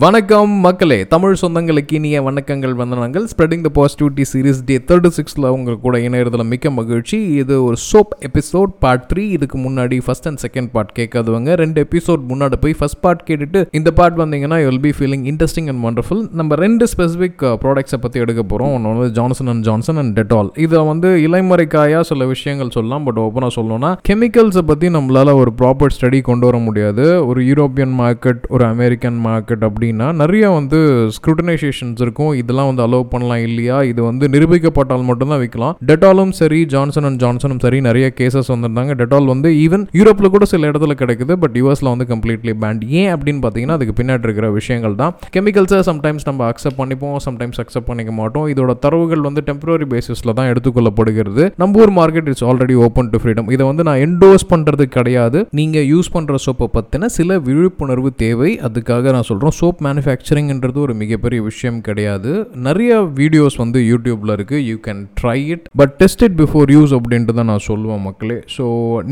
வணக்கம் மக்களே தமிழ் சொந்தங்களுக்கு இனிய வணக்கங்கள் வந்தனங்கள். Spreading the positivity series day thirty சிக்ஸில் உங்கள் கூட இணையறதுல மிக்க மகிழ்ச்சி. இது ஒரு சோப் எபிசோட் பார்ட் த்ரீ இதுக்கு முன்னாடி ஃபர்ஸ்ட் அண்ட் செகண்ட் பார்ட் கேட்காதவங்க ரெண்டு எபிசோட் முன்னாடி போய் ஃபர்ஸ்ட் பார்ட் கேட்டுட்டு இந்த பார்ட் வந்தீங்கன்னா you will be feeling interesting and wonderful நம்ம ரெண்டு ஸ்பெசிஃபிக் uh, ப்ராடக்ட்ஸை பற்றி எடுக்க போகிறோம் ஒன்று வந்து Johnson and Johnson and Dettol இதை வந்து இலைமறைக்காயாக சில விஷயங்கள் சொல்லலாம். பட் ஓப்பனாக சொல்லணும்னா கெமிக்கல்ஸை பற்றி நம்மளால் ஒரு ப்ராப்பர் ஸ்டடி கொண்டு வர முடியாது. ஒரு யூரோப்பியன் மார்க்கெட் ஒரு அமெரிக்கன் மார்க்கெட் அப்படி அப்படின்னா நிறைய வந்து ஸ்க்ரூட்டனைசேஷன்ஸ் இருக்கும். இதெல்லாம் வந்து அலோவ் பண்ணலாம் இல்லையா? இது வந்து நிரூபிக்கப்பட்டால் மட்டும்தான் விற்கலாம். டெட்டாலும் சரி ஜான்சன் அண்ட் ஜான்சனும் சரி நிறைய கேசஸ் வந்திருந்தாங்க. டெட்டால் வந்து ஈவன் யூரோப்பில் கூட சில இடத்துல கிடைக்குது பட் யூஎஸில் வந்து கம்ப்ளீட்லி பேண்ட் ஏன் அப்படின்னு பார்த்தீங்கன்னா அதுக்கு பின்னாடி இருக்கிற விஷயங்கள் தான். கெமிக்கல்ஸை சம்டைம்ஸ் நம்ம அக்செப்ட் பண்ணிப்போம் சம்டைம்ஸ் அக்செப்ட் பண்ணிக்க மாட்டோம். இதோட தரவுகள் வந்து டெம்பரரி பேசிஸில் தான் எடுத்துக்கொள்ளப்படுகிறது. நம்ம ஊர் market it's already open to freedom இதை வந்து நான் என்டோஸ் பண்ணுறது கிடையாது. நீங்கள் யூஸ் பண்ணுற சோப்பை பற்றின சில விழிப்புணர்வு தேவை. அதுக்காக நான் சொல்கிறோம் சோப் மேனுஃபேக்சரிங்ன்றது ஒரு மிகப்பெரிய விஷயம் கிடையாது. நிறைய வீடியோஸ் வந்து யூடியூப்பில் இருக்குது you can try it but test it before use அப்படின்ட்டு தான் நான் சொல்லுவேன் மக்களே. ஸோ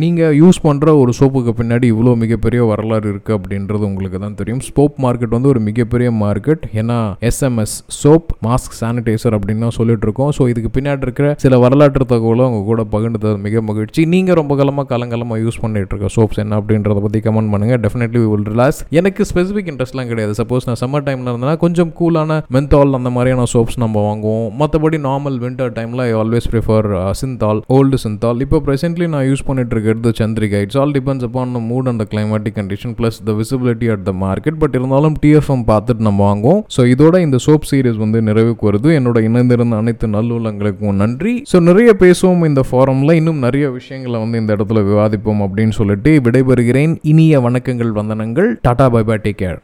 நீங்கள் யூஸ் பண்ணுற ஒரு சோப்புக்கு பின்னாடி இவ்வளோ மிகப்பெரிய வரலாறு இருக்குது அப்படின்றது உங்களுக்கு தான் தெரியும். சோப் மார்க்கெட் வந்து ஒரு மிகப்பெரிய மார்க்கெட் ஏன்னா எஸ்எம்எஸ் சோப் மாஸ்க் சானிடைசர் அப்படின்னு தான் சொல்லிட்டு இருக்கோம். ஸோ இதுக்கு பின்னாடி இருக்கிற சில வரலாற்று தகவலை அவங்க கூட பகிர்ந்தது மிக மகிழ்ச்சி. நீங்கள் ரொம்ப காலமாக காலங்காலமாக யூஸ் பண்ணிட்டு இருக்க சோப்ஸ் என்ன அப்படின்றத பற்றி கமெண்ட் பண்ணுங்க. டெஃபினெட்லி வில் ரிலாக்ஸ் எனக்கு ஸ்பெசிஃபிக் இன்ட்ரெஸ்ட்லாம் கிடையாது. சப்போஸ் நான் சம்மர் டைமில் இருந்தேன்னா கொஞ்சம் கூலான மென்தால் அந்த மாதிரியான சோப்ஸ் நம்ம வாங்குவோம். மற்றபடி நார்மல் வின்டர் டைமில் I always prefer Cinthol old Cinthol இப்போ ப்ரெசென்ட்லி நான் யூஸ் பண்ணிட்டு இருக்கிறது Chandrika it's all depends upon mood and climatic condition plus the visibility at the market but இருந்தாலும் டிஎஃப்எம் பார்த்துட்டு நம்ம வாங்குவோம். ஸோ இதோட இந்த சோப் சீரிஸ் வந்து நிறைவுக்கு வருது. என்னோட இணைந்திருந்த அனைத்து நல்லுள்ளங்களுக்கும் நன்றி. ஸோ நிறைய பேசுவோம் இந்த ஃபாரம்ல இன்னும் நிறைய விஷயங்களை வந்து இந்த இடத்துல விவாதிப்போம் அப்படின்னு சொல்லிட்டு விடைபெறுகிறேன். இனிய வணக்கங்கள் வந்தனங்கள். Tata bye bye take care